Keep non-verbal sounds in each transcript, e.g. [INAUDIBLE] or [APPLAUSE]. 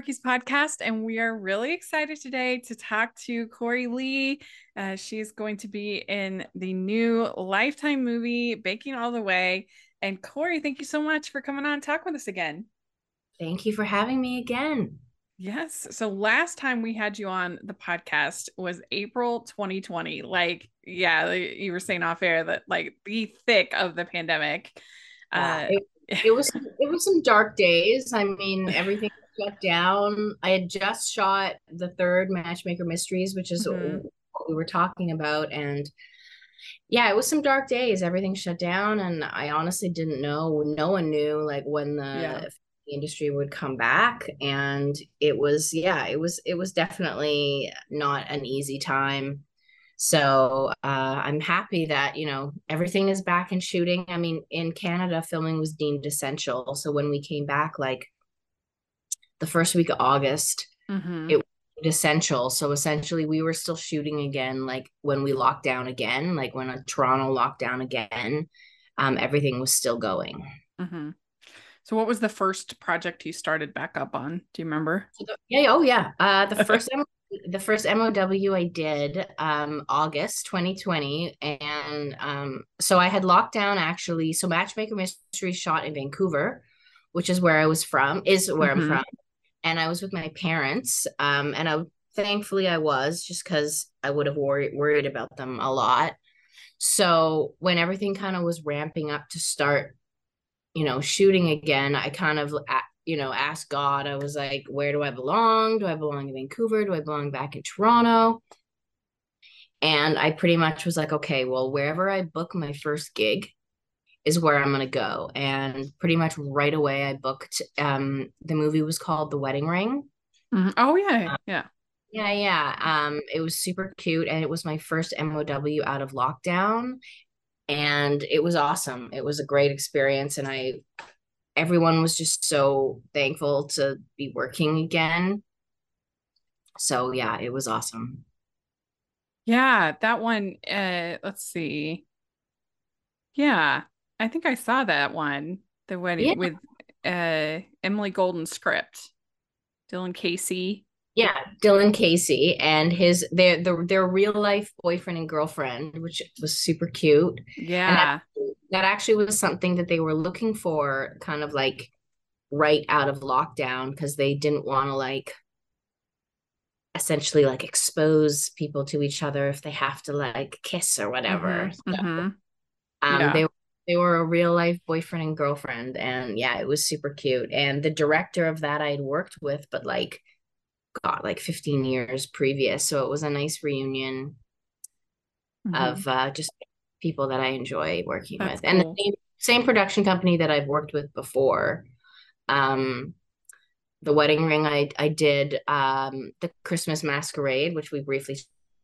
Marquis podcast, and we are really excited today to talk to Corey Lee. Uh, she's going to be in the new Lifetime movie, Baking All the Way. And Corey, thank you so much for coming on and talk with us again. Thank you for having me again. Yes. So last time we had you on the podcast was April 2020. Like, yeah, you were saying off air that like the thick of the pandemic. Uh, it, it was it was some dark days. I mean, [LAUGHS] everything shut down. I had just shot the third Matchmaker Mysteries, which is mm-hmm. what we were talking about, and yeah, it was some dark days. Everything shut down, and I honestly didn't know. No one knew like when the yeah industry would come back and it was yeah it was it was definitely not an easy time so uh, i'm happy that you know everything is back in shooting i mean in canada filming was deemed essential so when we came back like the first week of august mm-hmm. it was essential so essentially we were still shooting again like when we locked down again like when a toronto locked down again um, everything was still going mm-hmm. So what was the first project you started back up on? Do you remember? Yeah, oh yeah. Uh the [LAUGHS] first the first MOW I did um August 2020 and um so I had locked down actually so Matchmaker Mystery shot in Vancouver, which is where I was from, is where mm-hmm. I'm from. And I was with my parents um and I thankfully I was just cuz I would have worried worried about them a lot. So when everything kind of was ramping up to start you know, shooting again, I kind of, you know, asked God, I was like, where do I belong? Do I belong in Vancouver? Do I belong back in Toronto? And I pretty much was like, okay, well, wherever I book my first gig is where I'm going to go. And pretty much right away, I booked, um, the movie was called The Wedding Ring. Mm-hmm. Oh, yeah. Yeah. Yeah, yeah. Um, it was super cute, and it was my first MOW out of lockdown, and it was awesome. It was a great experience, and I everyone was just so thankful to be working again. So yeah, it was awesome. Yeah, that one. Uh, let's see. Yeah, I think I saw that one. The wedding yeah. with uh Emily Golden script, Dylan Casey. Yeah, Dylan Casey and his their their, their real life boyfriend and girlfriend, which was super cute. Yeah. That, that actually was something that they were looking for kind of like right out of lockdown because they didn't want to like essentially like expose people to each other if they have to like kiss or whatever. Mm-hmm. So, mm-hmm. Um, yeah. they they were a real life boyfriend and girlfriend, and yeah, it was super cute. And the director of that I had worked with, but like God, like 15 years previous. So it was a nice reunion mm-hmm. of uh, just people that I enjoy working That's with. Cool. And the same, same production company that I've worked with before. Um, the wedding ring I I did um, the Christmas masquerade, which we briefly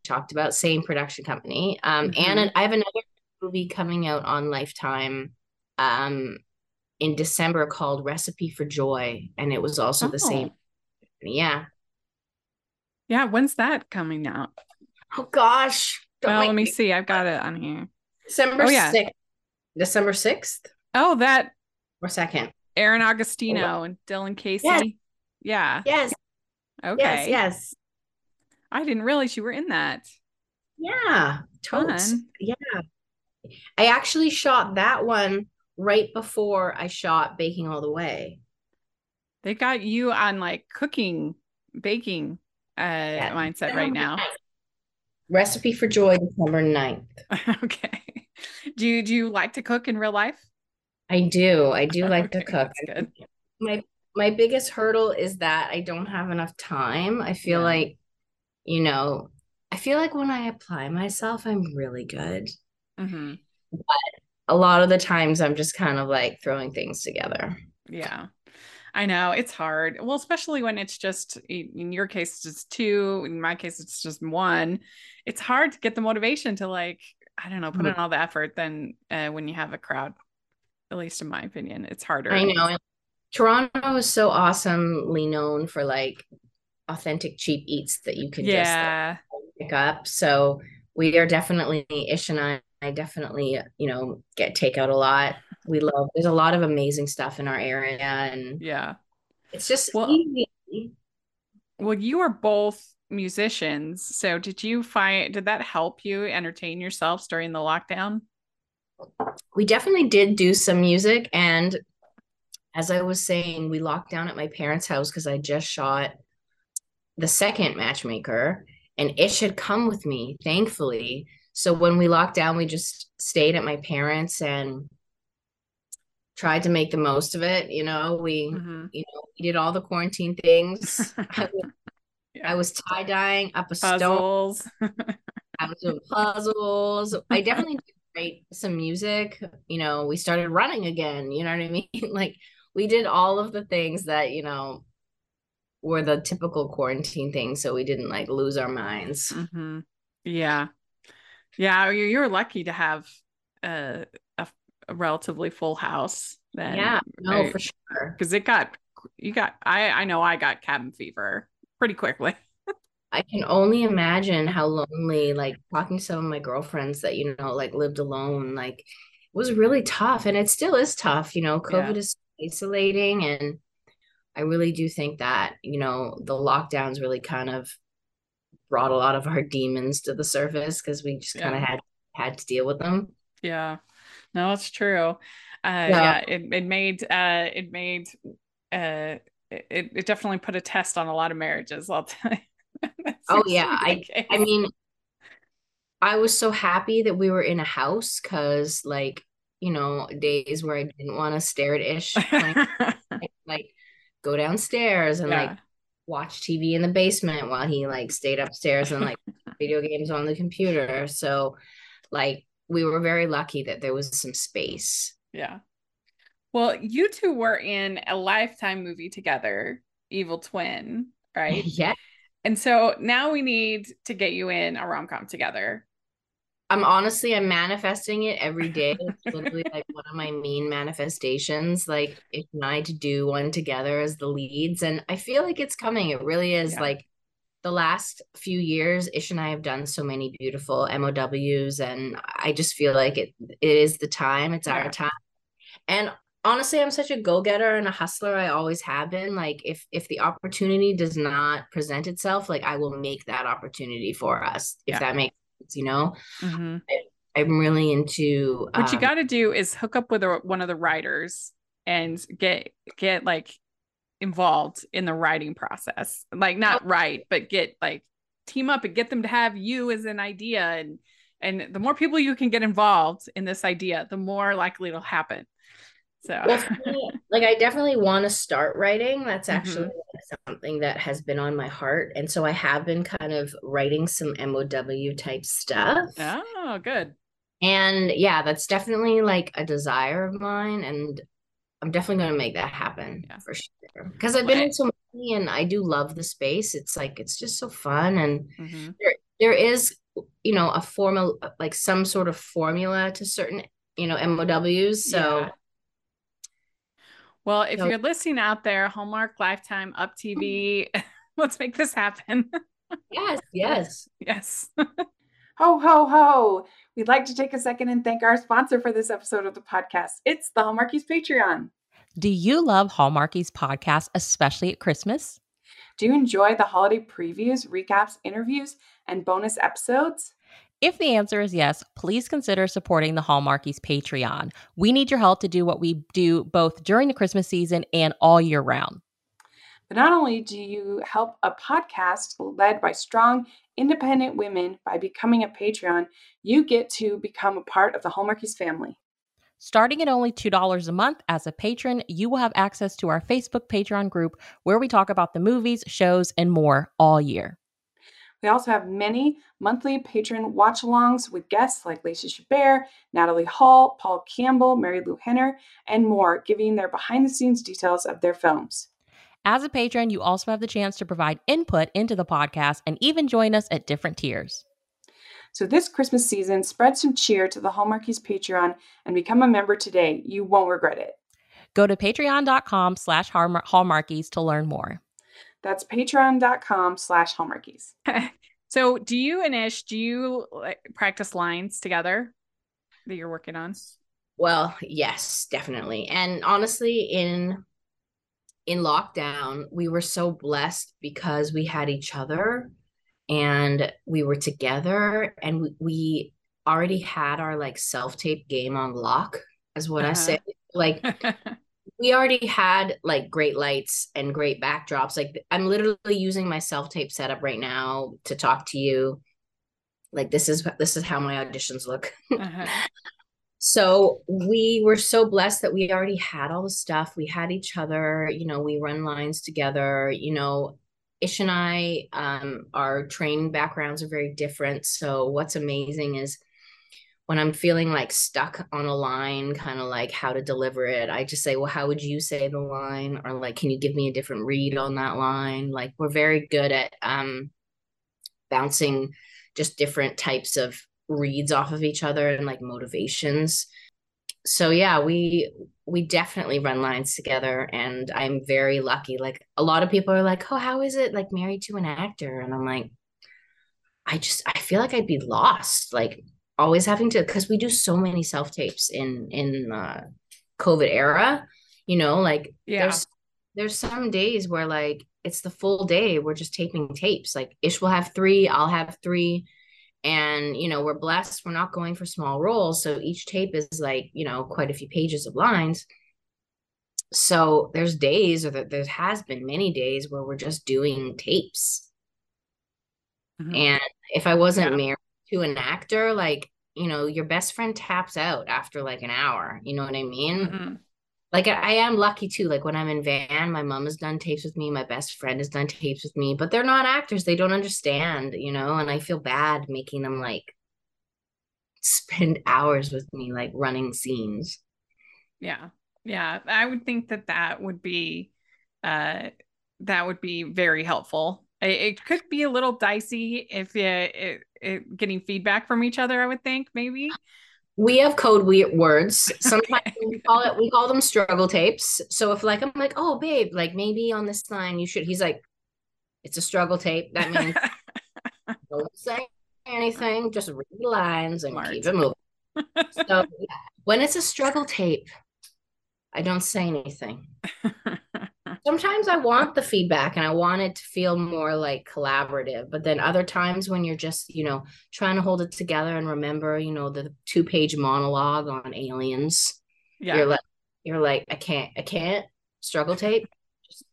talked about, same production company. Um, mm-hmm. and I have another movie coming out on Lifetime um, in December called Recipe for Joy, and it was also oh. the same. Yeah, yeah, when's that coming out? Oh gosh. Don't well, let me see. I've got it on here. December oh, yeah. 6th. December 6th? Oh, that or second. Aaron Agostino oh, and Dylan Casey. Yes. Yeah. Yes. Okay. Yes, yes. I didn't realize you were in that. Yeah. Totes. Yeah. I actually shot that one right before I shot Baking All the Way. They got you on like cooking, baking uh, yeah. mindset right now. Recipe for Joy, December 9th. [LAUGHS] okay. Do you do you like to cook in real life? I do. I do [LAUGHS] like okay, to cook. good. My my biggest hurdle is that I don't have enough time. I feel yeah. like, you know, I feel like when I apply myself, I'm really good. Mm-hmm. But a lot of the times I'm just kind of like throwing things together. Yeah. I know it's hard. Well, especially when it's just in your case, it's just two. In my case, it's just one. It's hard to get the motivation to like, I don't know, put mm-hmm. in all the effort than uh, when you have a crowd. At least in my opinion, it's harder. I know. Toronto is so awesomely known for like authentic cheap eats that you can yeah. just like, pick up. So we are definitely Ish and I, I definitely, you know, get takeout a lot we love there's a lot of amazing stuff in our area and yeah it's just well, easy Well, you are both musicians. So did you find did that help you entertain yourselves during the lockdown? We definitely did do some music and as I was saying, we locked down at my parents' house because I just shot the second matchmaker and it should come with me, thankfully. So when we locked down, we just stayed at my parents and tried to make the most of it. You know, we mm-hmm. you know we did all the quarantine things. I [LAUGHS] was, yeah. was tie dyeing up a puzzles. stone. [LAUGHS] I was doing puzzles. I definitely did write some music. You know, we started running again. You know what I [LAUGHS] mean? like we did all of the things that you know were the typical quarantine things, so we didn't like lose our minds. Mm-hmm. Yeah, yeah. You're lucky to have a, a, a relatively full house. Then, yeah, no, right? for sure. Because it got you got. I I know I got cabin fever pretty quickly. [LAUGHS] I can only imagine how lonely, like talking to some of my girlfriends that, you know, like lived alone, like it was really tough. And it still is tough. You know, COVID yeah. is isolating. And I really do think that, you know, the lockdowns really kind of brought a lot of our demons to the surface because we just kind of had had to deal with them. Yeah. No, it's true. Uh, yeah. yeah, it, it made uh it made uh it, it definitely put a test on a lot of marriages, I'll tell you. [LAUGHS] oh yeah. I I mean I was so happy that we were in a house because like you know, days where I didn't want to stare at Ish, like [LAUGHS] go downstairs and yeah. like watch TV in the basement while he like stayed upstairs and like [LAUGHS] video games on the computer. So, like, we were very lucky that there was some space. Yeah. Well, you two were in a lifetime movie together, Evil Twin, right? [LAUGHS] yeah. And so now we need to get you in a rom com together. I'm honestly I'm manifesting it every day. It's literally like one of my main manifestations. Like if and I to do one together as the leads. And I feel like it's coming. It really is yeah. like the last few years, Ish and I have done so many beautiful MOWs, and I just feel like it it is the time. It's yeah. our time. And honestly, I'm such a go-getter and a hustler. I always have been. Like if if the opportunity does not present itself, like I will make that opportunity for us, if yeah. that makes you know? Mm-hmm. I, am really into what um, you got to do is hook up with a, one of the writers and get get like involved in the writing process. Like not write but get like team up and get them to have you as an idea. And and the more people you can get involved in this idea the more likely it'll happen so, well, me, like, I definitely want to start writing. That's actually mm-hmm. something that has been on my heart. And so I have been kind of writing some MOW type stuff. Oh, good. And yeah, that's definitely like a desire of mine. And I'm definitely going to make that happen yeah. for sure. Because I've been in so many and I do love the space. It's like, it's just so fun. And mm-hmm. there, there is, you know, a formal, like some sort of formula to certain, you know, MOWs. So, yeah well, if you're listening out there, Hallmark, Lifetime, Up mm-hmm. TV, [LAUGHS] let's make this happen. yes, [LAUGHS] yes, yes. [LAUGHS] ho, ho, ho. We'd like to take a second and thank our sponsor for this episode of the podcast. It's the Hallmarkies Patreon. Do you love Hallmarkies podcast, especially at Christmas? Do you enjoy the holiday previews, recaps, interviews, and bonus episodes? If the answer is yes, please consider supporting the Hallmarkies Patreon. We need your help to do what we do both during the Christmas season and all year round. But not only do you help a podcast led by strong, independent women by becoming a Patreon, you get to become a part of the Hallmarkies family. Starting at only $2 a month as a patron, you will have access to our Facebook Patreon group where we talk about the movies, shows, and more all year. We also have many monthly patron watch alongs with guests like Lacey Chabert, Natalie Hall, Paul Campbell, Marilu Henner, and more, giving their behind the scenes details of their films. As a patron, you also have the chance to provide input into the podcast and even join us at different tiers. So this Christmas season, spread some cheer to the Hallmarkies Patreon and become a member today. You won't regret it. Go to patreon.com slash hallmarkies to learn more. That's patreon.com slash hallmarkies. [LAUGHS] so do you and Ish, do you like, practice lines together that you're working on? Well, yes, definitely. And honestly, in in lockdown, we were so blessed because we had each other and we were together and we, we already had our like self-tape game on lock, is what uh-huh. I say. Like [LAUGHS] we already had like great lights and great backdrops. Like I'm literally using my self-tape setup right now to talk to you. Like this is this is how my auditions look. Uh-huh. [LAUGHS] so we were so blessed that we already had all the stuff. We had each other, you know, we run lines together, you know, Ish and I, um, our training backgrounds are very different. So what's amazing is when I'm feeling like stuck on a line, kind of like how to deliver it, I just say, well, how would you say the line? Or like, can you give me a different read on that line? Like, we're very good at um, bouncing just different types of reads off of each other and like motivations. So yeah, we we definitely run lines together and I'm very lucky. Like a lot of people are like, "Oh, how is it like married to an actor?" And I'm like, I just I feel like I'd be lost. Like always having to because we do so many self tapes in in uh covid era you know like yeah there's there's some days where like it's the full day we're just taping tapes like ish will have three i'll have three and you know we're blessed we're not going for small roles so each tape is like you know quite a few pages of lines so there's days or that there has been many days where we're just doing tapes mm-hmm. and if i wasn't yeah. married to an actor, like, you know, your best friend taps out after like an hour. You know what I mean? Mm-hmm. Like I, am lucky too. Like when I'm in van, my mom has done tapes with me, my best friend has done tapes with me, but they're not actors. They don't understand, you know, and I feel bad making them like spend [LAUGHS] hours with me, like running scenes. Yeah. Yeah. I would think that that would be, uh, that would be very helpful it, it could be a little dicey if you it, getting feedback from each other. I would think maybe. We have code words. Sometimes okay. [LAUGHS] we call it we call them struggle tapes. So if like I'm like, oh babe, like maybe on this line you should. He's like, it's a struggle tape. That means [LAUGHS] don't say anything. Just read the lines and Smart. keep it moving. so yeah, when it's a struggle tape, I don't say anything [LAUGHS] sometimes I want the feedback and I want it to feel more like collaborative. But then other times when you're just, you know, trying to hold it together and remember, you know, the two page monologue on aliens. Yeah. You're like, you're like, I can't, I can't struggle tape. Just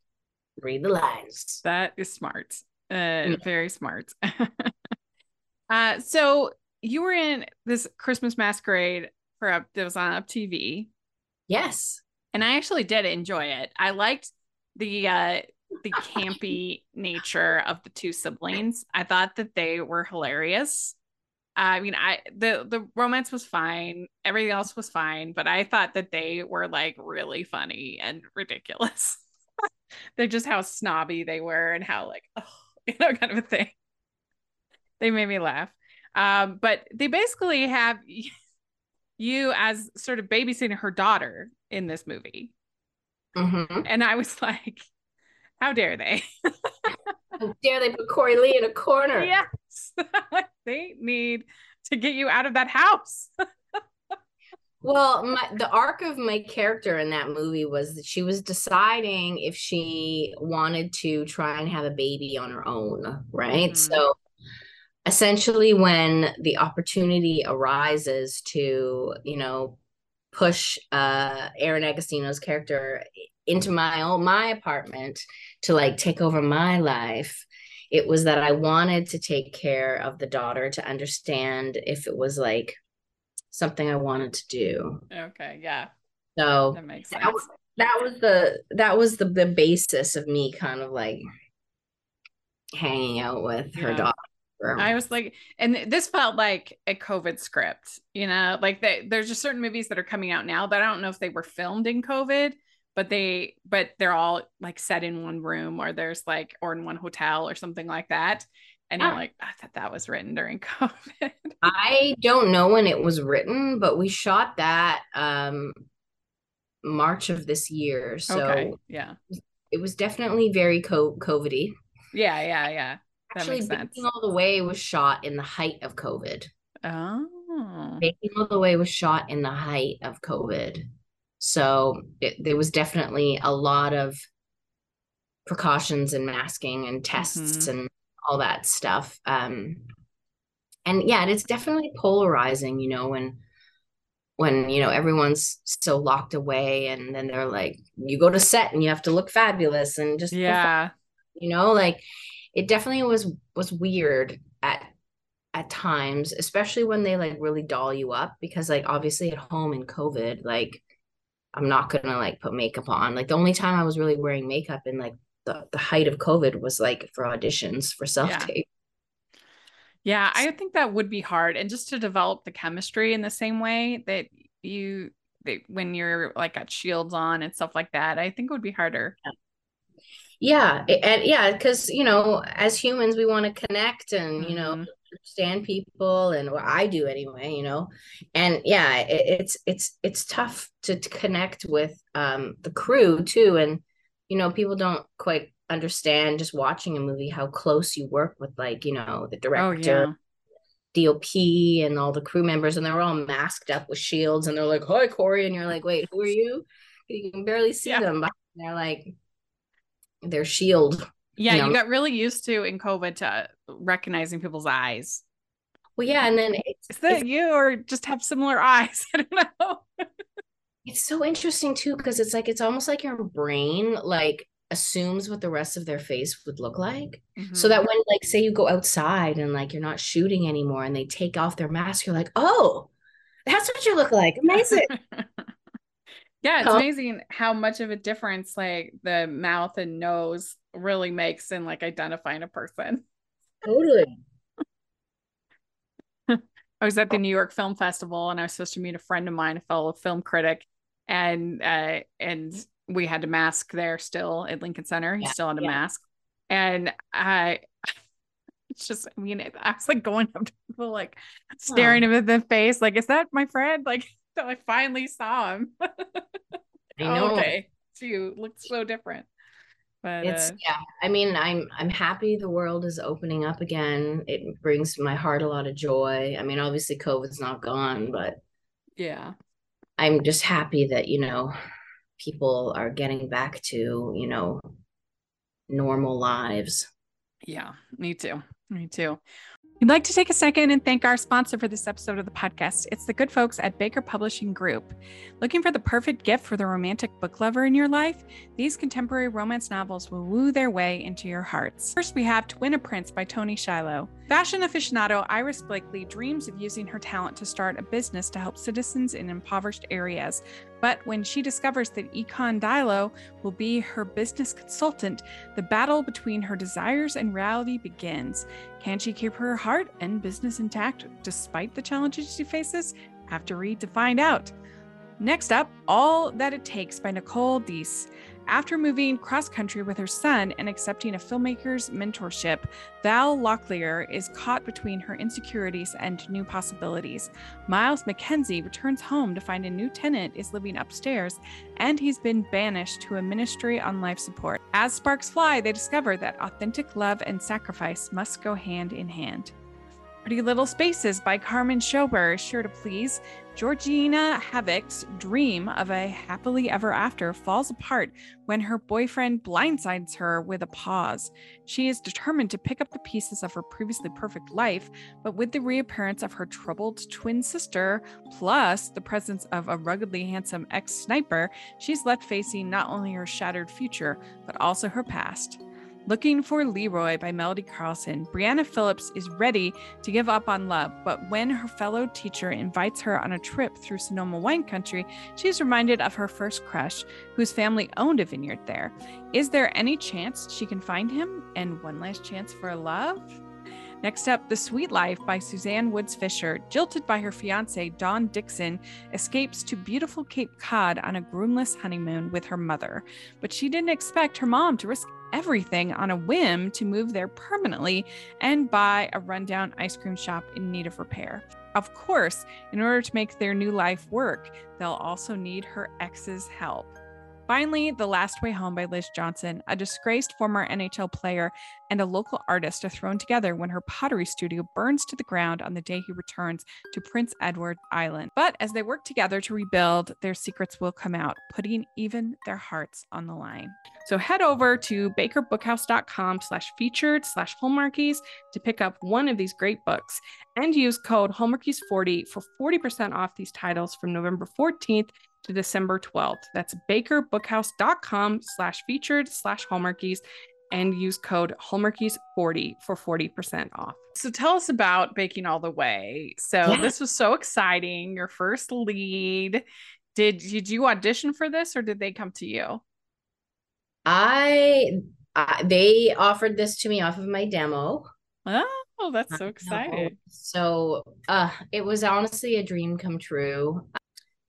read the lines. That is smart. Uh, yeah. very smart. [LAUGHS] uh, so you were in this Christmas masquerade for up that was on up TV. Yes. And I actually did enjoy it. I liked the uh the campy [LAUGHS] nature of the two siblings. I thought that they were hilarious. I mean, I the the romance was fine, everything else was fine, but I thought that they were like really funny and ridiculous. [LAUGHS] They're just how snobby they were and how like oh, [LAUGHS] you know kind of a thing. They made me laugh. Um, but they basically have you as sort of babysitting her daughter in this movie. Mm-hmm. And I was [LAUGHS] like, how dare they? [LAUGHS] how dare they put Corey Lee in a corner? Yes. [LAUGHS] they need to get you out of that house. well, my, the arc of my character in that movie was that she was deciding if she wanted to try and have a baby on her own, right? Mm-hmm. So essentially when the opportunity arises to, you know, push uh Aaron Agostino's character into my own my apartment to like take over my life it was that I wanted to take care of the daughter to understand if it was like something I wanted to do. Okay, yeah. So that makes sense. That was, that was the that was the the basis of me kind of like hanging out with her daughter I was like, and this felt like a COVID script, you know, like they, there's just certain movies that are coming out now that I don't know if they were filmed in COVID, but they, but they're all like set in one room or there's like, or in one hotel or something like that. And I'm like, I thought that was written during [LAUGHS] COVID. I don't know when it was written, but we shot that um March of this year. So okay. yeah, it was definitely very COVID-y. Yeah, yeah, yeah. Actually, Baking All the Way was shot in the height of COVID. Oh. Baking All the Way was shot in the height of COVID. So it, there was definitely a lot of precautions and masking and tests Mhm. and all that stuff. Um, and yeah, it's definitely polarizing, you know, when when you know everyone's so locked away and then they're like you go to set and you have to look fabulous and just Yeah. you know like it definitely was was weird at at times especially when they like really doll you up because like obviously at home in covid like i'm not gonna like put makeup on like the only time i was really wearing makeup in like the, the height of covid was like for auditions for self tape Yeah, I think that would be hard. And just to develop the chemistry in the same way that you that when you're like got shields on and stuff like that, I think it would be harder. yeah it- and yeah because you know as humans we want to connect and you know Mhm. understand people and what I do anyway, you know. And yeah, it, it's it's it's tough to, to connect with um the crew too and you know, people don't quite understand just watching a movie how close you work with like, you know, the Oh director, yeah. DOP and all the crew members and they're all masked up with shields and they're like, "Hi Corey." And you're like, "Wait, who are you?" You can barely see Yeah. them. But they're like their shield. Yeah, know. you got really used to in COVID to recognizing people's eyes. Well, yeah, and then it's, Is that it's you or just have similar eyes? [LAUGHS] I don't know. It's so interesting too, because it's like it's almost like your brain like assumes what the rest of their face would look like. So Mhm. that when like say you go outside and like you're not shooting anymore and they take off their mask, you're like, oh, that's what you look like. Amazing. [LAUGHS] yeah, it's amazing how much of a difference like the mouth and nose really makes in like identifying a person. totally. [LAUGHS] I was at the New York Film Festival and I was supposed to meet a friend of mine, a fellow film critic, and uh, and we had to mask there still at Lincoln Center. He Yeah, still had a yeah. mask, and I. [LAUGHS] It's just, I mean, I was like going up to people, like staring him in the face, like, "Is that my friend?" Like, so I finally saw him. [LAUGHS] I know. okay, so you looked so different, but It's uh, yeah. I mean, I'm I'm happy the world is opening up again. It brings my heart a lot of joy. I mean, obviously COVID's not gone, but yeah, I'm just happy that, you know, people are getting back to, you know, normal lives. Yeah, me too. Me too. We'd like to take a second and thank our sponsor for this episode of the podcast. It's the good folks at Baker Publishing Group. Looking for the perfect gift for the romantic book lover in your life? These contemporary romance novels will woo their way into your hearts. First, we have To Win a Prince by Toni Shiloh. Fashion aficionado Iris Blakely dreams of using her talent to start a business to help citizens in impoverished areas. But when she discovers that Econ Dilo will be her business consultant, the battle between her desires and reality begins. Can she keep her heart and business intact despite the challenges she faces? Have to read to find out. Next up, All That It Takes by Nicole Deese. After moving cross country with her son and accepting a filmmaker's mentorship, Val Locklear is caught between her insecurities and new possibilities. Miles Mackenzie returns home to find a new tenant is living upstairs and he's been banished to a ministry on life support. As sparks fly, they discover that authentic love and sacrifice must go hand in hand. Pretty Little Spaces by Carmen Schober is sure to please. Georgina Havoc's dream of a happily ever after falls apart when her boyfriend blindsides her with a pause. She is determined to pick up the pieces of her previously perfect life, but with the reappearance of her troubled twin sister, plus the presence of a ruggedly handsome ex sniper, she's left facing not only her shattered future, but also her past. Looking for Leroy by Melody Carlson, Brianna Phillips is ready to give up on love, but when her fellow teacher invites her on a trip through Sonoma wine country, she is reminded of her first crush, whose family owned a vineyard there. Is there any chance she can find him? And one last chance for love? Next up, The Sweet Life by Suzanne Woods Fisher. Jilted by her fiance, Dawn Dixon, escapes to beautiful Cape Cod on a groomless honeymoon with her mother. But she didn't expect her mom to risk everything on a whim to move there permanently and buy a rundown ice cream shop in need of repair. Of course, in order to make their new life work, they'll also need her ex's help. Finally, The Last Way Home by Liz Johnson, a disgraced former NHL player and a local artist are thrown together when her pottery studio burns to the ground on the day he returns to Prince Edward Island. But as they work together to rebuild, their secrets will come out, putting even their hearts on the line. So head over to bakerbookhouse.com slash featured slash hallmarkies to pick up one of these great books and use code hallmarkies40 for 40% off these titles from November 14th to December 12th. That's bakerbookhouse.com slash featured slash hallmarkies and use code hallmarkies40 for 40% off. So tell us about Baking All the Way. So yeah. this was so exciting. Your first lead. Did did you audition for this or did they come to you? I uh, they offered this to me off of my demo. Oh, that's so exciting. So uh it was honestly a dream come true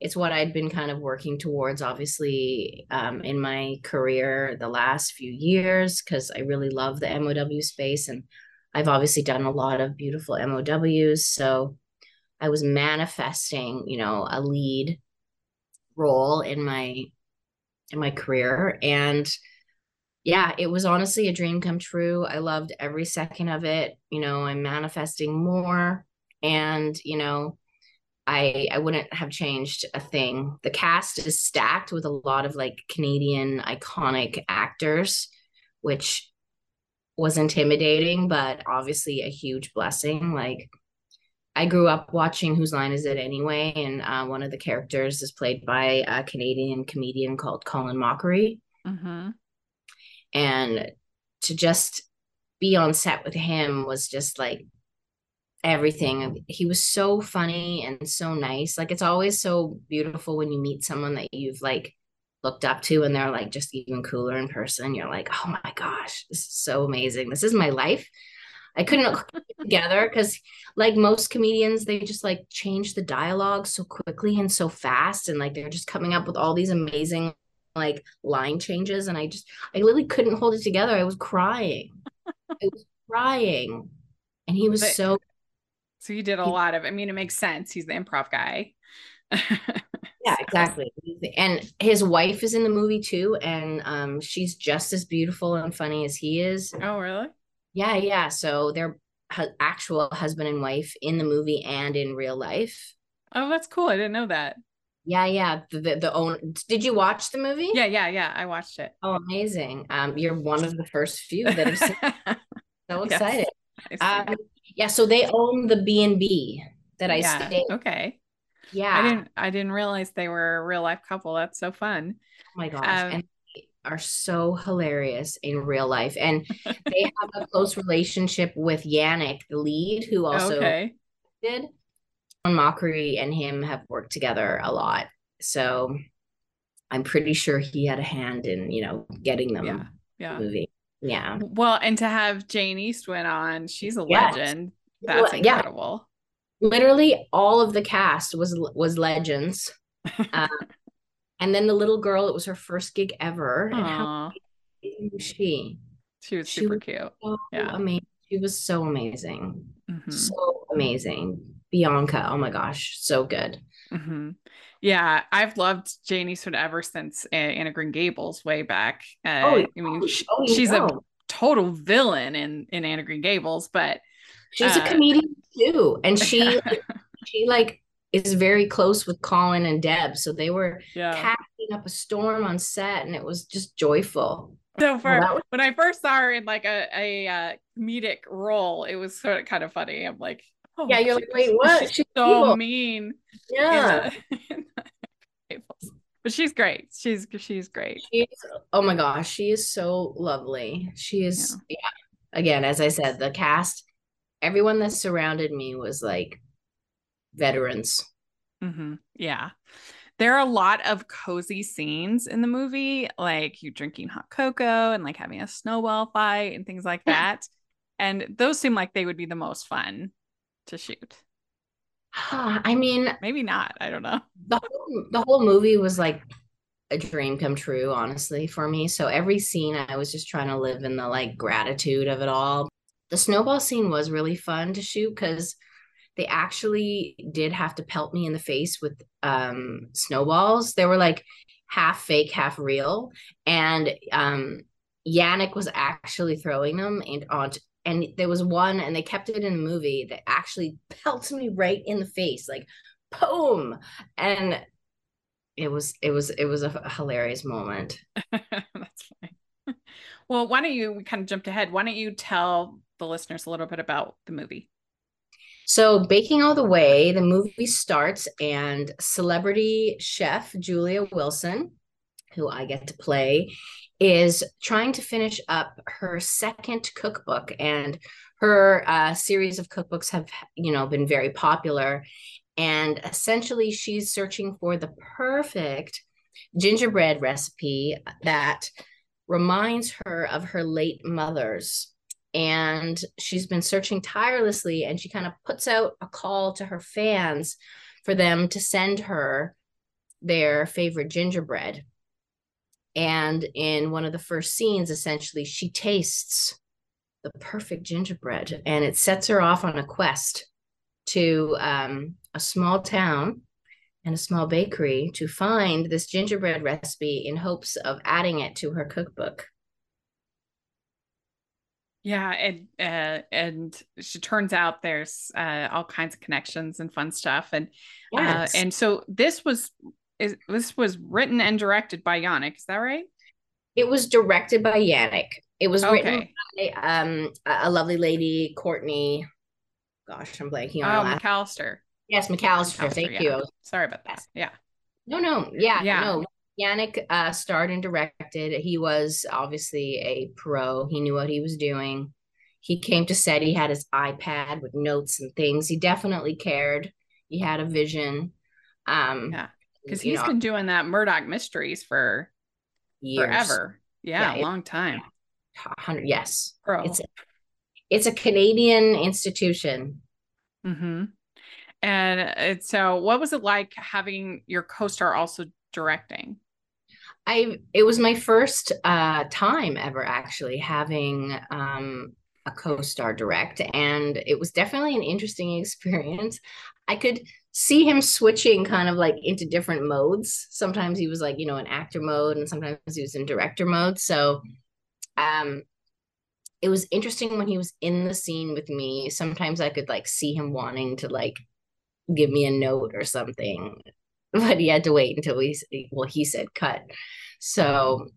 it's what I'd been kind of working towards, obviously, um, in my career the last few years, because I really love the MOW space. And I've obviously done a lot of beautiful MOWs. So I was manifesting, you know, a lead role in my in my career and yeah it was honestly a dream come true i loved every second of it you know i'm manifesting more and you know I I wouldn't have changed a thing. The cast is stacked with a lot of like Canadian iconic actors, which was intimidating, but obviously a huge blessing. Like I grew up watching Whose Line Is It Anyway, and uh, one of the characters is played by a Canadian comedian called Colin Mochrie. Mm-hmm. And to just be on set with him was just like everything. He was so funny and so nice. Like it's always so beautiful when you meet someone that you've like looked up to and they're like just even cooler in person. You're like, oh my gosh, this is so amazing. This is my life. I couldn't look [LAUGHS] together because like most comedians, they just like change the dialogue so quickly and so fast. And like they're just coming up with all these amazing like line changes. And I just I literally couldn't hold it together. I was crying. [LAUGHS] I was crying. And he was but- so so you did a lot of, I mean, it makes sense. He's the improv guy. [LAUGHS] yeah, exactly. And his wife is in the movie too. And um, she's just as beautiful and funny as he is. Oh, really? Yeah, yeah. So they're hu- actual husband and wife in the movie and in real life. Oh, that's cool. I didn't know that. Yeah, yeah. The the, the own. Did you watch the movie? Yeah, yeah, yeah. I watched it. Oh, amazing. Um, you're one of the first few that have seen. [LAUGHS] so excited. Yes, um, yeah, so they own the B and B that I yeah, stayed. Okay. Yeah. I didn't I didn't realize they were a real life couple. That's so fun. Oh my gosh. Um, and they are so hilarious in real life. And they [LAUGHS] have a close relationship with Yannick, the lead, who also okay. did. Mochrie and him have worked together a lot. So I'm pretty sure he had a hand in, you know, getting them yeah. Yeah. movie. Yeah. Well, and to have Jane Eastwood on, she's a yes. legend. That's incredible. Yeah. Literally all of the cast was was legends. [LAUGHS] uh, and then the little girl, it was her first gig ever. Aww. And how was she? She was super was cute. So yeah. Amazing. She was so amazing. Mm-hmm. So amazing. Bianca, oh my gosh, so good. Mm-hmm. Yeah, I've loved Jane Eastwood ever since Anne of Green Gables way back. Uh, oh, I mean, she, oh, she's know. a total villain in in Anne of Green Gables, but she's uh, a comedian too, and she [LAUGHS] she like is very close with Colin and Deb, so they were yeah. casting up a storm on set, and it was just joyful. So for when I first saw her in like a a uh, comedic role, it was sort of kind of funny. I'm like, oh, yeah, you're like, wait, what? She's so evil. mean. Yeah. [LAUGHS] But she's great. She's she's great. She's oh my gosh, she is so lovely. She is yeah. yeah. Again, as I said, the cast, everyone that surrounded me was like veterans. Mm-hmm. Yeah. There are a lot of cozy scenes in the movie, like you drinking hot cocoa and like having a snowball fight and things like [LAUGHS] that. and those seem like they would be the most fun to shoot. I mean, maybe not. I don't know. The whole, the whole movie was like a dream come true, honestly, for me. So every scene, I was just trying to live in the like gratitude of it all. The snowball scene was really fun to shoot because they actually did have to pelt me in the face with um, snowballs. They were like half fake, half real. And um, Yannick was actually throwing them and on. And there was one, and they kept it in the movie that actually pelts me right in the face, like boom. And it was it was it was a hilarious moment. [LAUGHS] That's fine. [LAUGHS] Well, why don't you we kind of jumped ahead? Why don't you tell the listeners a little bit about the movie? So, Baking All the Way, the movie starts, and celebrity chef Julia Wilson, who I get to play, is trying to finish up her second cookbook. And her uh, series of cookbooks have, you know, been very popular. And essentially, she's searching for the perfect gingerbread recipe that reminds her of her late mother's and she's been searching tirelessly and she kind of puts out a call to her fans for them to send her their favorite gingerbread and in one of the first scenes essentially she tastes the perfect gingerbread and it sets her off on a quest to um, a small town and a small bakery to find this gingerbread recipe in hopes of adding it to her cookbook yeah, and uh, and she turns out there's uh, all kinds of connections and fun stuff, and uh, yes. uh, and so this was is this was written and directed by Yannick. Is that right? It was directed by Yannick. It was okay. written by um a lovely lady, Courtney. Gosh, I'm blanking on. Oh, McAllister. Yes, McAllister. McAllister thank yeah. you. Sorry about that. Yeah. No, no, yeah, yeah. no. Yannick uh, starred and directed. He was obviously a pro. He knew what he was doing. He came to set. He had his iPad with notes and things. He definitely cared. He had a vision. Um, yeah, because he's know, been doing that Murdoch Mysteries for years. forever. Yeah, yeah long time. Hundred, yes. Pro. It's a, it's a Canadian institution. Hmm. And so, what was it like having your co-star also directing? I it was my first uh, time ever actually having um, a co-star direct, and it was definitely an interesting [LAUGHS] experience. I could see him switching kind of like into different modes. Sometimes he was like, you know, in actor mode, and sometimes he was in director mode. So um it was interesting when he was in the scene with me. Sometimes I could like see him wanting to like give me a note or something, [LAUGHS] but he had to wait until we well he said cut. So,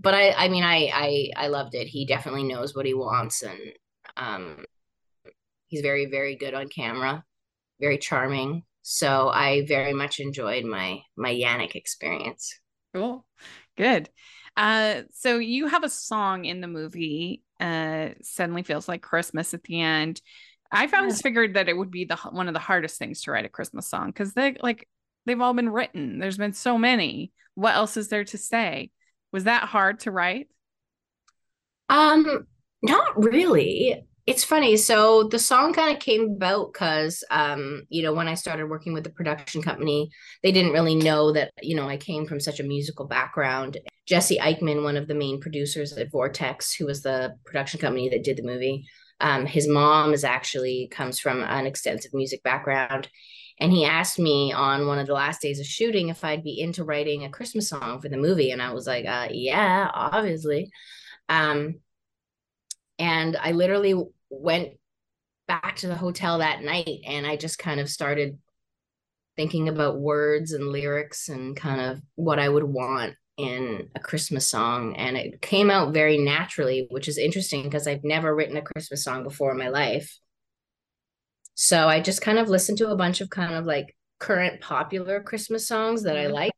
but I, I mean, I, I, I loved it. He definitely knows what he wants, and um, he's very, very good on camera, very charming. So I very much enjoyed my my Yannick experience. Cool, good. Uh, so you have a song in the movie. Uh, suddenly feels like Christmas at the end. I've always figured that it would be the one of the hardest things to write a Christmas song because they like they've all been written. There's been so many. What else is there to say? Was that hard to write? Um, not really. It's funny. So the song kind of came about because, um, you know, when I started working with the production company, they didn't really know that, you know, I came from such a musical background. Jesse Ikeman, one of the main producers at Vortex, who was the production company that did the movie, um, his mom is actually comes from an extensive music background and he asked me on one of the last days of shooting if I'd be into writing a Christmas song for the movie. And I was like, uh, yeah, obviously. Um, and I literally went back to the hotel that night and I just kind of started thinking about words and lyrics and kind of what I would want in a Christmas song. And it came out very naturally, which is interesting because I've never written a Christmas song before in my life. So I just kind of listened to a bunch of kind of like current popular Christmas songs that I mm-hmm. like.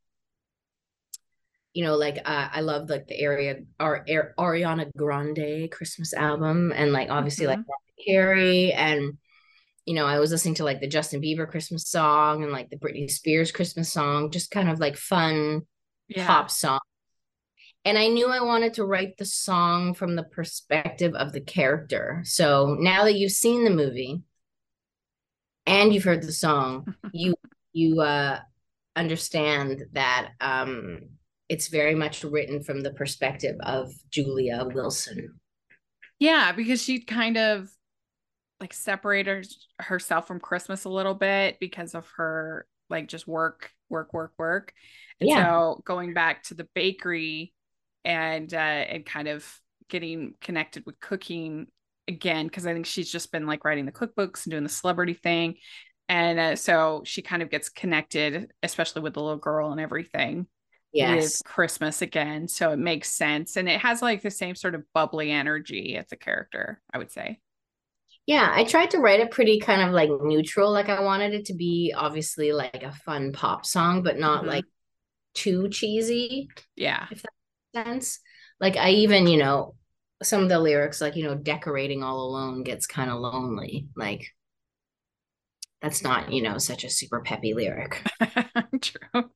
You know, like uh, I love like the area our Ariana Grande Christmas album, and like obviously mm-hmm. like Carrie, and you know I was listening to like the Justin Bieber Christmas song and like the Britney Spears Christmas song, just kind of like fun yeah. pop song. And I knew I wanted to write the song from the perspective of the character. So now that you've seen the movie, and you've heard the song, [LAUGHS] you you uh, understand that um, it's very much written from the perspective of Julia Wilson. Yeah, because she kind of like separated herself from Christmas a little bit because of her like just work, work, work, work. And Yeah. so going back to the bakery and uh and kind of getting connected with cooking again because I think she's just been like writing the cookbooks and doing the celebrity thing. And uh, so she kind of gets connected, especially with the little girl and everything Yes. with Christmas again. So it makes sense. And it has like the same sort of bubbly energy as the character, I would say. Yeah, I tried to write it pretty kind of like neutral. Like I wanted it to be obviously like a fun pop song, but not Mhm. like too cheesy. Yeah. If that makes sense. Like I even, you know, some of the lyrics, like, you know, decorating all alone gets kind of lonely. Like that's not, you know, such a super peppy lyric. [LAUGHS] True.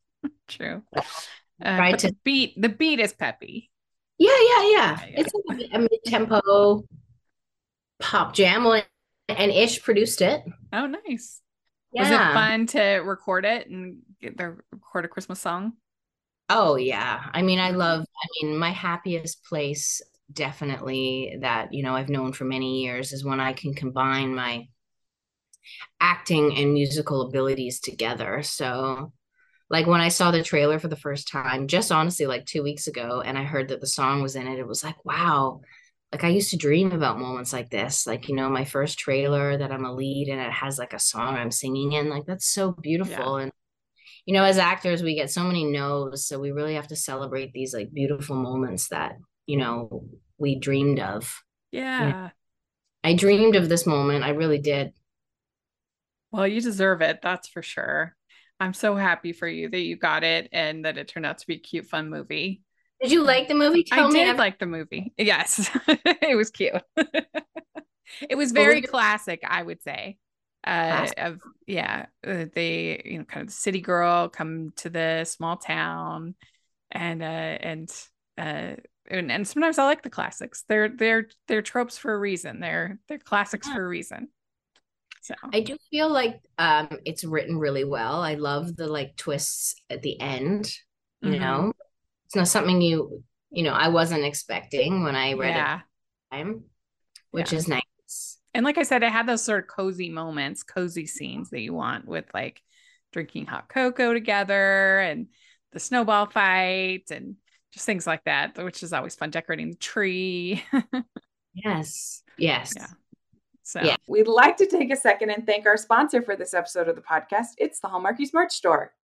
True. Uh, but to- the beat, the beat is peppy. Yeah, yeah, yeah. Yeah, yeah. It's a, a mid-tempo pop jam and, and Ish produced it. Oh, nice. Yeah. Was it fun to record it and get the record a Christmas song? Oh yeah. I mean, I love, I mean, my happiest place definitely that, you know, I've known for many years is when I can combine my acting and musical abilities together. So like when I saw the trailer for the first time, just honestly like 2 weeks ago and I heard that the song was in it, it was like, wow. Like I used to dream about moments like this. Like, you know, my first trailer that I'm a lead and it has like a song I'm singing in. Like that's so beautiful and you know, as actors, we get so many no's, so we really have to celebrate these like beautiful moments that, you know, we dreamed of. Yeah. I dreamed of this moment. I really did. Well, you deserve it. That's for sure. I'm so happy for you that you got it and that it turned out to be a cute, fun movie. Did you like the movie? I Tell me. did like the movie. Yes, [LAUGHS] it was cute. [LAUGHS] it was very classic, I would say. Uh, of yeah, uh, they you know kind of the city girl come to the small town, and uh, and uh, and, and sometimes I like the classics. They're they're they're tropes for a reason. They're they're classics Yeah. for a reason. So I do feel like um it's written really well. I love the like twists at the end, you Mhm. know. It's not something you, you know, I wasn't expecting when I read yeah. it time, which Yeah. is nice. And like I said, it had those sort of cozy moments, cozy scenes that you want with like drinking hot cocoa together and the snowball fight and just things like that, which is always fun decorating the tree. [LAUGHS] Yes. Yes. Yeah. So Yeah. We'd like to take a second and thank our sponsor for this episode of the podcast. It's the Hallmarkies merch store.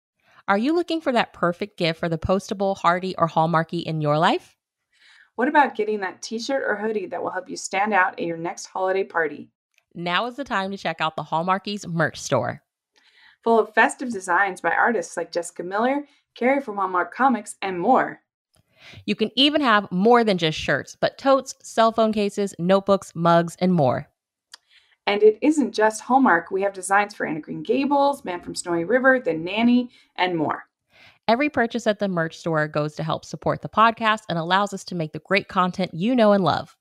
Are you looking for that perfect gift for the postable, heartie, or hallmarky in your life? What about getting that t shirt or hoodie that will help you stand out at your next holiday party? Now is the time to check out the Hallmarkies merch store. Full of festive designs by artists like Jessica Miller, Carrie from Hallmark Comics, and more. You can even have more than just shirts, but totes, cell phone cases, notebooks, mugs, and more. And it isn't just Hallmark. We have designs for Anne of Green Gables, Man from Snowy River, The Nanny, and more. Every purchase at the merch store goes to help support the podcast and allows us to make the great content you know and love.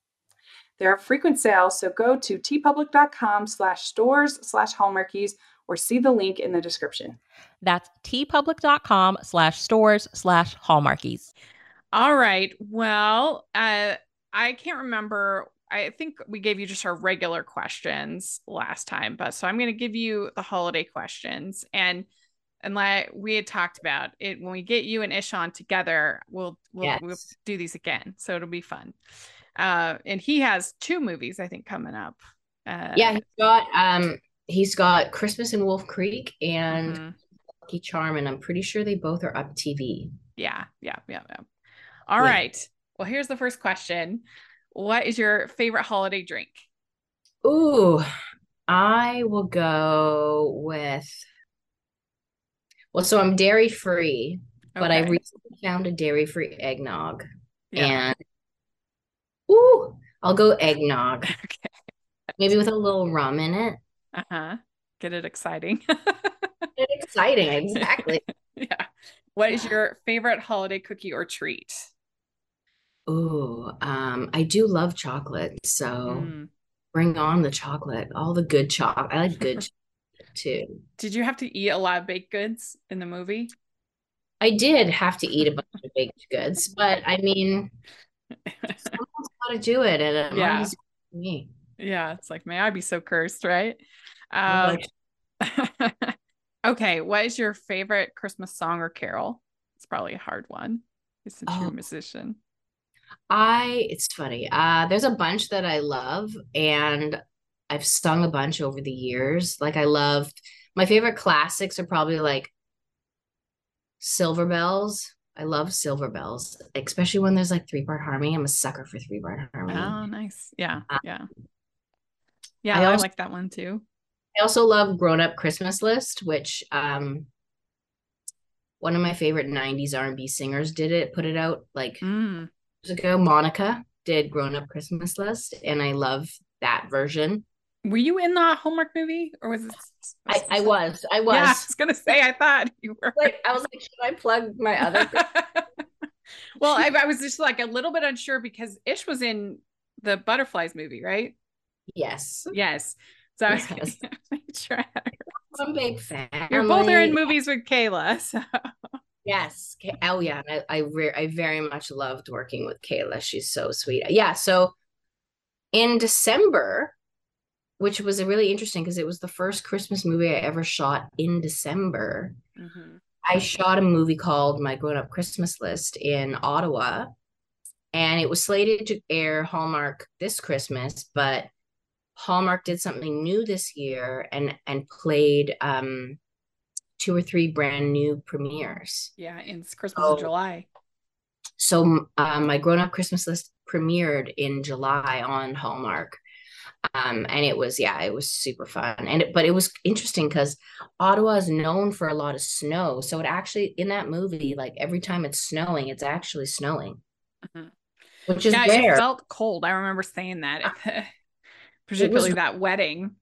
There are frequent sales, so go to teepublic.com slash stores slash hallmarkies or see the link in the description. That's teepublic.com slash stores slash hallmarkies. All right. Well, uh, I can't remember. I think we gave you just our regular questions last time, but so I'm going to give you the holiday questions. And and like we had talked about it, when we get you and Ishan together, we'll we'll, we'll do these again. So it'll be fun. Uh, and he has two movies I think coming up. Uh, Yeah, he's got um he's got Christmas in Wolf Creek and mhm. Lucky Charm, and I'm pretty sure they both are UPtv. yeah, yeah, yeah, yeah. All right. Yeah. Well, here's the first question. What is your favorite holiday drink? Ooh, I will go with well, so I'm dairy free, but I recently found a dairy free eggnog. Yeah. And ooh, I'll go eggnog. [LAUGHS] Okay. Maybe with a little rum in it. Uh-huh. Get it exciting. [LAUGHS] It's exciting, exactly. [LAUGHS] yeah. What is your favorite holiday cookie or treat? Ooh, um, I do love chocolate, so Mm. bring on the chocolate. All the good chocolate. I like good [LAUGHS] chocolate too. Did you have to eat a lot of baked goods in the movie? I did have to eat a bunch of [LAUGHS] baked goods, but I mean, someone's got to do it, and it Yeah. might as well be me. yeah, it's like, may I be so cursed, right? Um, Like, [LAUGHS] Okay, what is your favorite Christmas song or carol? It's probably a hard one since you're Oh. a musician. I it's funny. Uh there's a bunch that I love and I've sung a bunch over the years. Like I loved my favorite classics are probably like Silver Bells. I love Silver Bells, especially when there's like three part harmony. I'm a sucker for three part harmony. Oh, nice. Yeah, Uh, yeah. Yeah, I I, like that one too. I also love Grown Up Christmas List, which um one of my favorite 90s R&B singers did it, put it out like Mm. Ago. Monica did Grown Up Christmas List, and I love that version. Were you in the Hallmark movie or was it? I, I was, I was. Yeah, I was gonna say I thought you were. Like I was like, should I plug my other? [LAUGHS] [LAUGHS] well, I, I was just like a little bit unsure because Ish was in the Butterflies movie, right? yes, Yes. So I was Yes. gonna make sure I had her. I'm a big fan. You're both are in movies with Kayla. [LAUGHS] So Yes. Oh yeah, I I, re- I very much loved working with Kayla. She's so sweet. Yeah. So in December, which was a really interesting because it was the first Christmas movie I ever shot in December. Mhm. I shot a movie called My Grown Up Christmas List in Ottawa, and it was slated to air Hallmark this Christmas, but Hallmark did something new this year and and played um two or three brand new premieres. yeah, in Christmas Oh. in July. So um, my Grown Up Christmas List premiered in July on Hallmark. Um, and it was yeah, it was super fun. And it, but it was interesting because Ottawa is known for a lot of snow. So it actually in that movie, like every time it's snowing, it's actually snowing, Mhm. which is yeah, rare. it felt cold. I remember saying that, [LAUGHS] at the- particularly that wedding.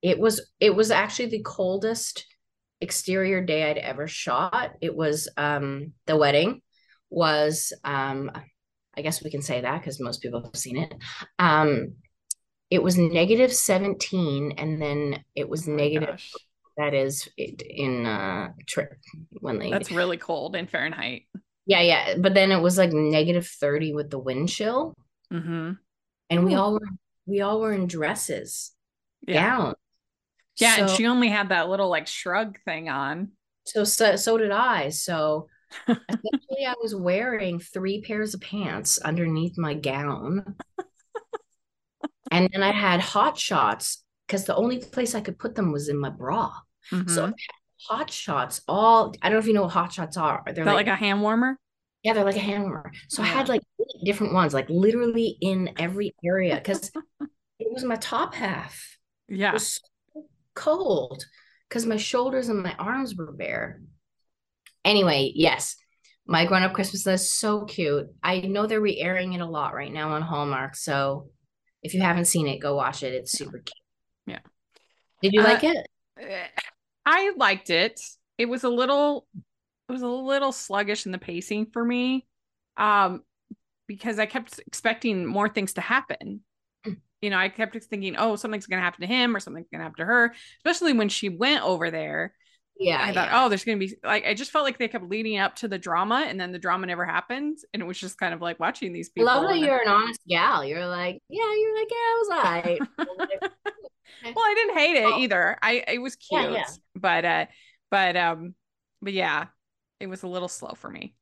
it was it was actually the coldest exterior day I'd ever shot. It was um the wedding was um I guess we can say that because most people have seen it. Um it was negative 17 and then it was Oh negative gosh. that is it in uh tri- when they That's really cold in Fahrenheit. yeah yeah but then it was like negative 30 with the wind chill hmm and we all were we all were in dresses Yeah. gowns Yeah, and she only had that little like shrug thing on. So so so did I. So essentially I was wearing three pairs of pants underneath my gown. and then I had hot shots because the only place I could put them was in my bra. So Mhm. I had hot shots all I don't know if you know what hot shots are. They're like, like a hand warmer? yeah, they're like a hand warmer. So I had like eight different ones, like literally in every area because it was my top half. Yeah. so cold because my shoulders and my arms were bare. Anyway, yes, my grown up Christmas list so cute. I know they're re-airing it a lot right now on Hallmark, so if you haven't seen it, go watch it. It's super cute. Yeah. Did you Uh, like it? I liked it. It was a little it was a little sluggish in the pacing for me. Um because I kept expecting more things to happen. You know, I kept thinking, oh, something's going to happen to him or something's going to happen to her, especially when she went over there. Yeah, I thought, yeah. oh, there's going to be like, I just felt like they kept leading up to the drama and then the drama never happened. And it was just kind of like watching these I people. love that you're an honest gal. You're like, yeah, you're like, yeah, I was I. [LAUGHS] well, I didn't hate it either. I it was cute, Yeah, yeah. but uh, but um, but yeah, it was a little slow for me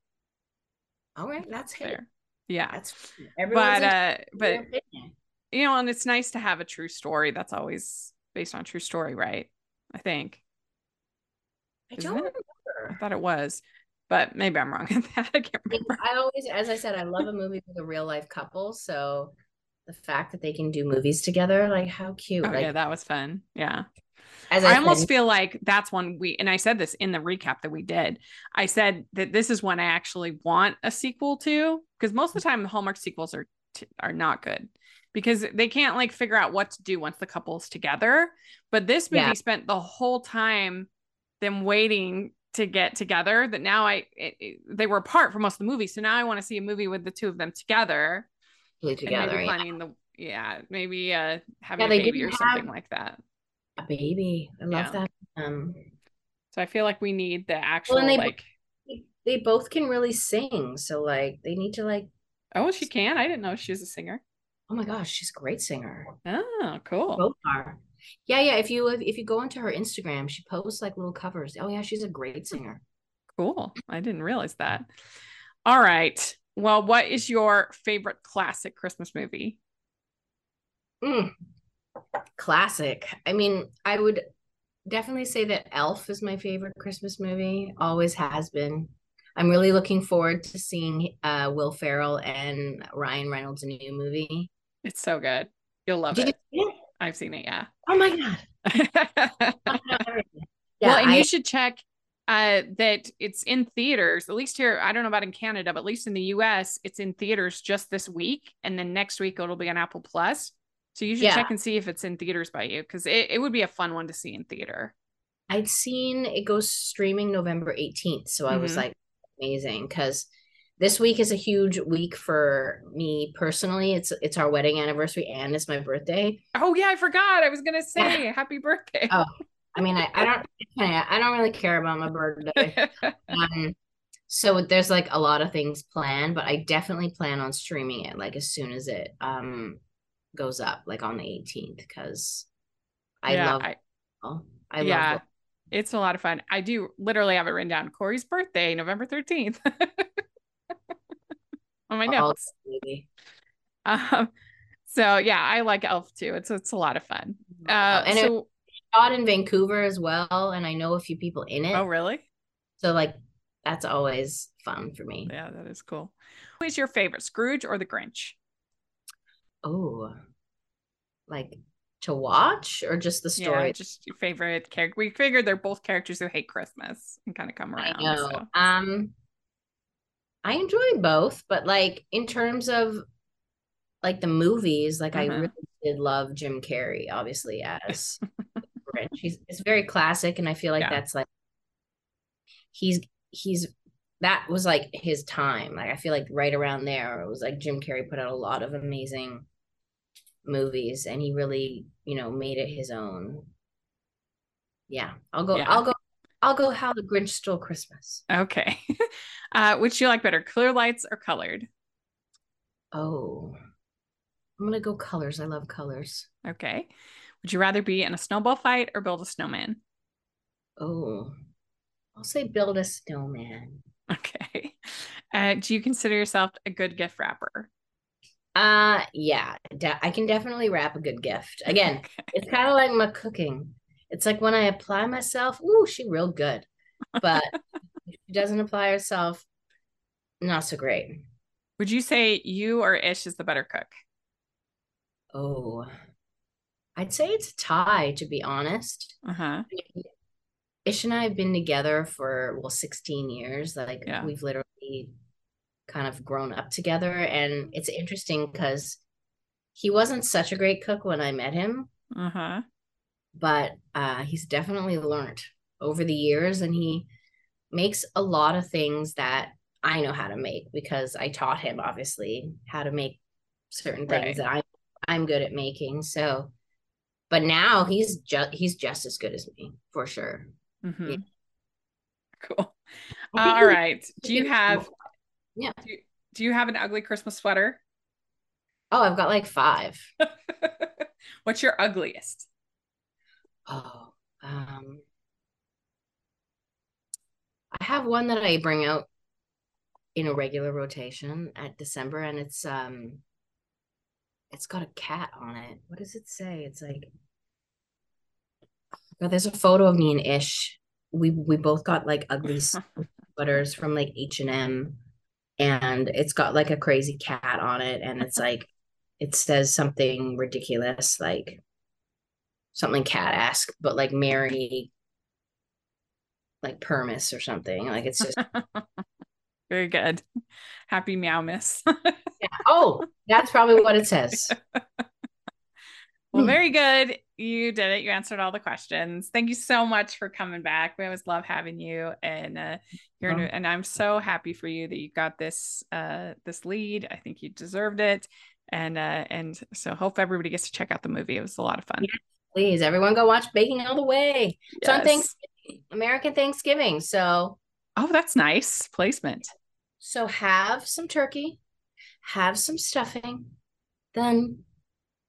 All right, that's there. Yeah, That's everyone's but uh, but opinion. You know, and it's nice to have a true story. That's always based on true story, right? I think I isn't don't it? I thought it was, but maybe I'm wrong [LAUGHS] at that. I can't remember. I always, as I said, I love a movie with a real life couple. So the fact that they can do movies together, like how cute. Oh like yeah, that was fun. Yeah. as I I, almost feel like that's one we, and I said this in the recap that we did. I said that this is one I actually want a sequel to because most of the mm-hmm. time the Hallmark sequels are t- are not good because they can't like figure out what to do once the couple's together. But this movie Yeah. spent the whole time them waiting to get together. That now I it, it- they were apart for most of the movie, so now I want to see a movie with the two of them together together. maybe yeah. the yeah maybe uh having Yeah, a baby or something like that. A baby. I love Yeah. that. Um, So I feel like we need the actual and they- like. they both can really sing. So like they need to like, Oh, she can. I didn't know she was a singer. Oh my gosh, she's a great singer. Oh, cool. Both are. Yeah, yeah. If you if you go into her Instagram, she posts like little covers. Oh yeah, she's a great singer. Cool. I didn't realize that. All right. Well, what is your favorite classic Christmas movie? Mm. Classic. I mean, I would definitely say that Elf is my favorite Christmas movie. Always has been. I'm really looking forward to seeing uh, Will Ferrell and Ryan Reynolds' new movie. It's so good. You'll love it. you it? I've seen it, yeah. Oh my god. [LAUGHS] well, Yeah, and I- you should check uh, that it's in theaters, at least here. I don't know about in Canada, but at least in the US, it's in theaters just this week. And then next week, it'll be on Apple Plus. So you should Yeah. check and see if it's in theaters by you because it, it would be a fun one to see in theater. I'd seen it goes streaming November 18th. So I was Mhm. like, amazing. Because this week is a huge week for me personally. It's it's our wedding anniversary and it's my birthday. Oh, yeah, I forgot. I was going to say happy birthday. Oh, I mean, I, I don't I don't really care about my birthday. [LAUGHS] Um, so there's like a lot of things planned, but I definitely plan on streaming it like as soon as it um goes up, like on the 18th, because I Yeah, love I- I yeah, love it's a lot of fun. I do literally have it written down. Corey's birthday, November 13th. [LAUGHS] On my notes. [LAUGHS] Um, so yeah, I like Elf too. It's it's a lot of fun. Uh, and it so shot in Vancouver as well, and I know a few people in it. oh really? So like that's always fun for me. Yeah, that is cool. Who is your favorite, Scrooge or the Grinch? Oh, like to watch or just the Yeah, story? just your favorite character. We figured they're both characters who hate Christmas and kind of come I around. know. so. Um, I enjoy both, but like in terms of like the movies, like I Uh-huh. really did love Jim Carrey, obviously as. [LAUGHS] He's it's very classic, and I feel like Yeah. that's like he's he's that was like his time. Like I feel like right around there, it was like Jim Carrey put out a lot of amazing movies, and he really you know made it his own. Yeah, I'll go. Yeah. I'll go. I'll go. How the Grinch Stole Christmas. Okay. [LAUGHS] uh, which do you like better, clear lights or colored? Oh, I'm gonna go colors. I love colors. Okay. Would you rather be in a snowball fight or build a snowman? Oh, I'll say build a snowman. Okay. [LAUGHS] Uh, do you consider yourself a good gift wrapper? Uh, yeah, de- I can definitely wrap a good gift. Again, [LAUGHS] Okay. it's kind of like my cooking. It's like when I apply myself, ooh, she real good. But [LAUGHS] if she doesn't apply herself, not so great. Would you say you or Ish is the better cook? Oh, I'd say it's a tie, to be honest. Uh huh. Ish and I have been together for well 16 years. Like Yeah. we've literally kind of grown up together. And it's interesting because he wasn't such a great cook when I met him, Uh huh. But uh, he's definitely learned over the years and he makes a lot of things that I know how to make because I taught him obviously how to make certain things Right. that I I'm good at making. So but now he's just he's just as good as me for sure. hmm Yeah. Cool. Think all right. Do you have? Yeah. Do you, do you have an ugly Christmas sweater? Oh, I've got like five. [LAUGHS] What's your ugliest? Oh, um, I have one that I bring out in a regular rotation at December, and it's um, it's got a cat on it. What does it say? It's like, oh, there's a photo of me and Ish. We we both got like ugly [LAUGHS] sweaters from like H and M, and it's got like a crazy cat on it, and it's like, it says something ridiculous like something cat ask, but like Mary like Permis or something. Like it's just [LAUGHS] Very good. Happy meow miss. [LAUGHS] oh, that's probably what it says. well, Hmm. very good. You did it. You answered all the questions. Thank you so much for coming back. We always love having you, and uh, you're Oh. and I'm so happy for you that you got this uh, this lead. I think you deserved it, and uh, and so hope everybody gets to check out the movie. It was a lot of fun. Please, everyone go watch Baking All the Way. It's on Thanksgiving, American Thanksgiving. So Oh, that's nice placement. so have some turkey, have some stuffing, then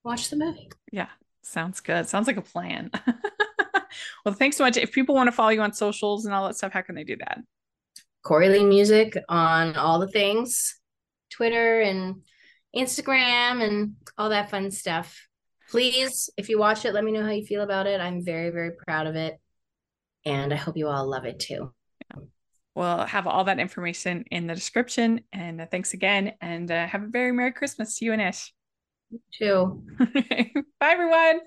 watch the movie. Yeah, Sounds good. Sounds like a plan. [LAUGHS] well, thanks so much. If people want to follow you on socials and all that stuff, how can they do that? Corey Lee Music on all the things, Twitter and Instagram and all that fun stuff. Please, if you watch it, let me know how you feel about it. I'm very, very proud of it. And I hope you all love it too. Yeah. We'll have all that information in the description. And uh, thanks again. And uh, have a very Merry Christmas to you and Ish. You too. [LAUGHS] Bye, everyone.